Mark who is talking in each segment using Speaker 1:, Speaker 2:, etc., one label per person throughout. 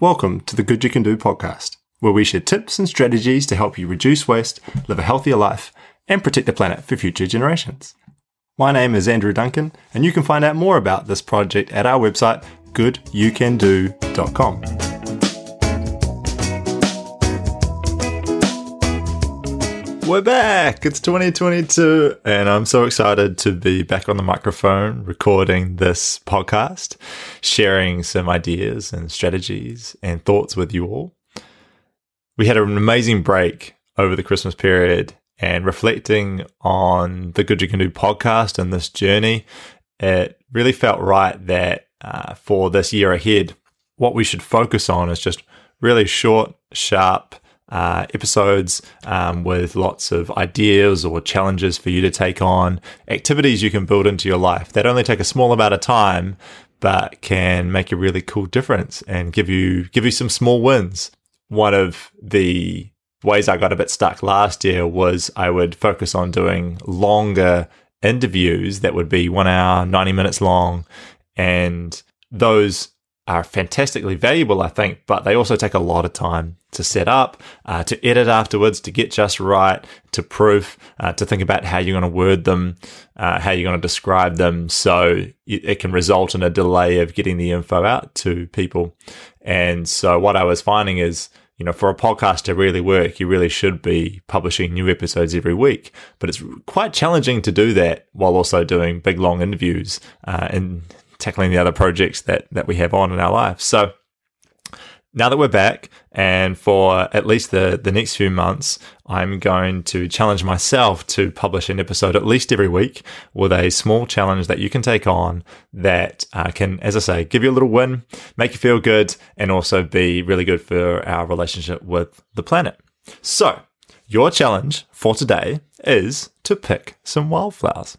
Speaker 1: Welcome to the Good You Can Do podcast, where we share tips and strategies to help you reduce waste, live a healthier life, and protect the planet for future generations. My name is Andrew Duncan, and you can find out more about this project at our website, goodyoucando.com. We're back. It's 2022, and I'm so excited to be back on the microphone recording this podcast, sharing some ideas and strategies and thoughts with you all. We had an amazing break over the Christmas period and reflecting on the Good You Can Do podcast and this journey. It really felt right that uh, for this year ahead, what we should focus on is just really short, sharp, uh, episodes um, with lots of ideas or challenges for you to take on, activities you can build into your life that only take a small amount of time, but can make a really cool difference and give you give you some small wins. One of the ways I got a bit stuck last year was I would focus on doing longer interviews that would be one hour, 90 minutes long. And those are fantastically valuable, I think, but they also take a lot of time to set up, uh, to edit afterwards, to get just right, to proof, uh, to think about how you're going to word them, uh, how you're going to describe them. So it, can result in a delay of getting the info out to people. And so what I was finding is, you know, for a podcast to really work, you really should be publishing new episodes every week. But it's quite challenging to do that while also doing big, long interviews uh, and tackling the other projects that that we have on in our lives. So now that we're back, and for at least the the next few months, I'm going to challenge myself to publish an episode at least every week with a small challenge that you can take on that uh, can, as I say, give you a little win, make you feel good, and also be really good for our relationship with the planet. So, your challenge for today is to pick some wildflowers.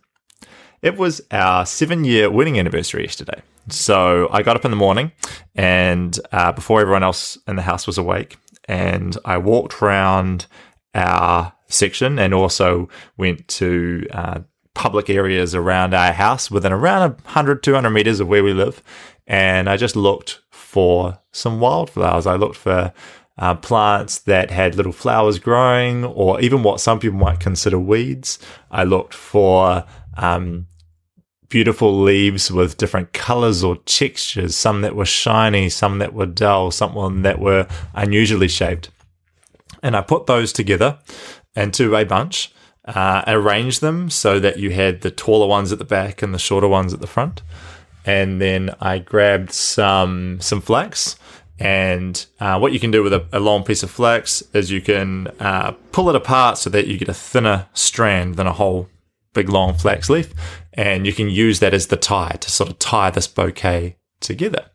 Speaker 1: It was our seven year wedding anniversary yesterday. So I got up in the morning and uh, before everyone else in the house was awake, and I walked around our section and also went to uh, public areas around our house within around 100, 200 meters of where we live. And I just looked for some wildflowers. I looked for uh, plants that had little flowers growing, or even what some people might consider weeds. I looked for um, beautiful leaves with different colors or textures, some that were shiny, some that were dull, some that were unusually shaped. And I put those together into a bunch, uh, arranged them so that you had the taller ones at the back and the shorter ones at the front. And then I grabbed some some flax. And uh, what you can do with a, a, long piece of flax is you can uh, pull it apart so that you get a thinner strand than a whole big long flax leaf, and you can use that as the tie to sort of tie this bouquet together.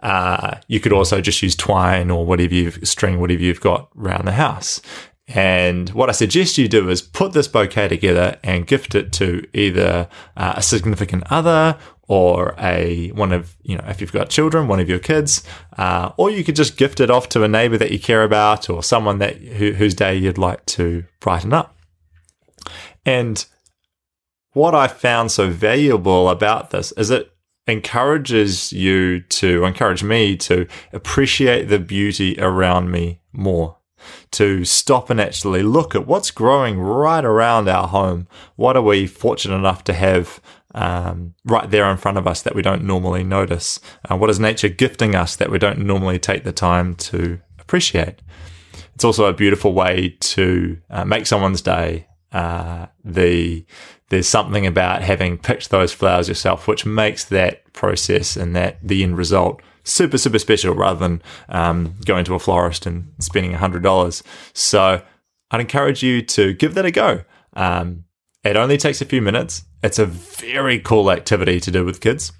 Speaker 1: Uh, you could also just use twine or whatever you've string, whatever you've got around the house. And what I suggest you do is put this bouquet together and gift it to either uh, a significant other or a one of you know if you've got children, one of your kids, uh, or you could just gift it off to a neighbor that you care about or someone that who, whose day you'd like to brighten up. And what I found so valuable about this is it encourages you to encourage me to appreciate the beauty around me more to stop and actually look at what's growing right around our home. What are we fortunate enough to have um, right there in front of us that we don't normally notice? Uh, what is nature gifting us that we don't normally take the time to appreciate? It's also a beautiful way to uh, make someone's day. Uh, the there's something about having picked those flowers yourself, which makes that process and that the end result super, super special rather than um, going to a florist and spending $100. So I'd encourage you to give that a go. Um, it only takes a few minutes. It's a very cool activity to do with kids.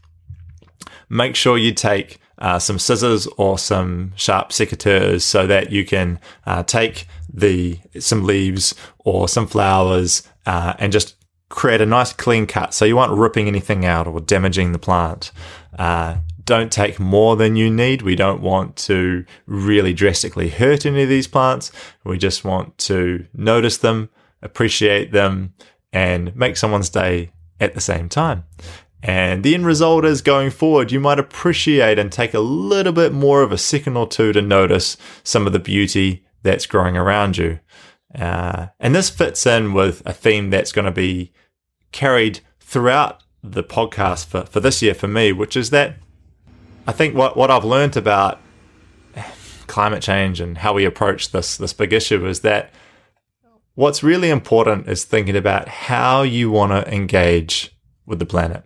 Speaker 1: Make sure you take uh, some scissors or some sharp secateurs so that you can uh, take the some leaves or some flowers uh, and just create a nice clean cut so you aren't ripping anything out or damaging the plant. Uh, don't take more than you need. We don't want to really drastically hurt any of these plants. We just want to notice them, appreciate them, and make someone's day at the same time. And the end result is going forward, you might appreciate and take a little bit more of a second or two to notice some of the beauty that's growing around you. Uh, and this fits in with a theme that's going to be carried throughout the podcast for, for this year for me, which is that I think what, what I've learned about climate change and how we approach this this big issue is that what's really important is thinking about how you want to engage with the planet,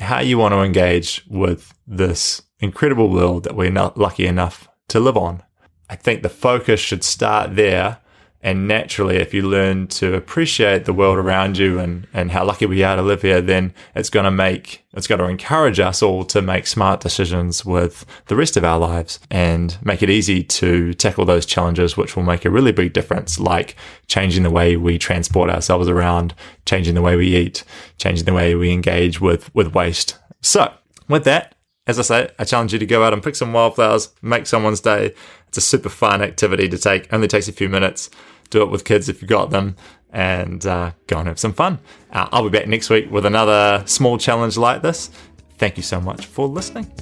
Speaker 1: how you want to engage with this incredible world that we're not lucky enough to live on. I think the focus should start there and naturally, if you learn to appreciate the world around you and, and how lucky we are to live here, then it's going to make, it's going to encourage us all to make smart decisions with the rest of our lives and make it easy to tackle those challenges, which will make a really big difference, like changing the way we transport ourselves around, changing the way we eat, changing the way we engage with, with waste. So with that, as I say, I challenge you to go out and pick some wildflowers, make someone's day. It's a super fun activity to take. Only takes a few minutes do it with kids if you've got them, and uh, go and have some fun. Uh, I'll be back next week with another small challenge like this. Thank you so much for listening.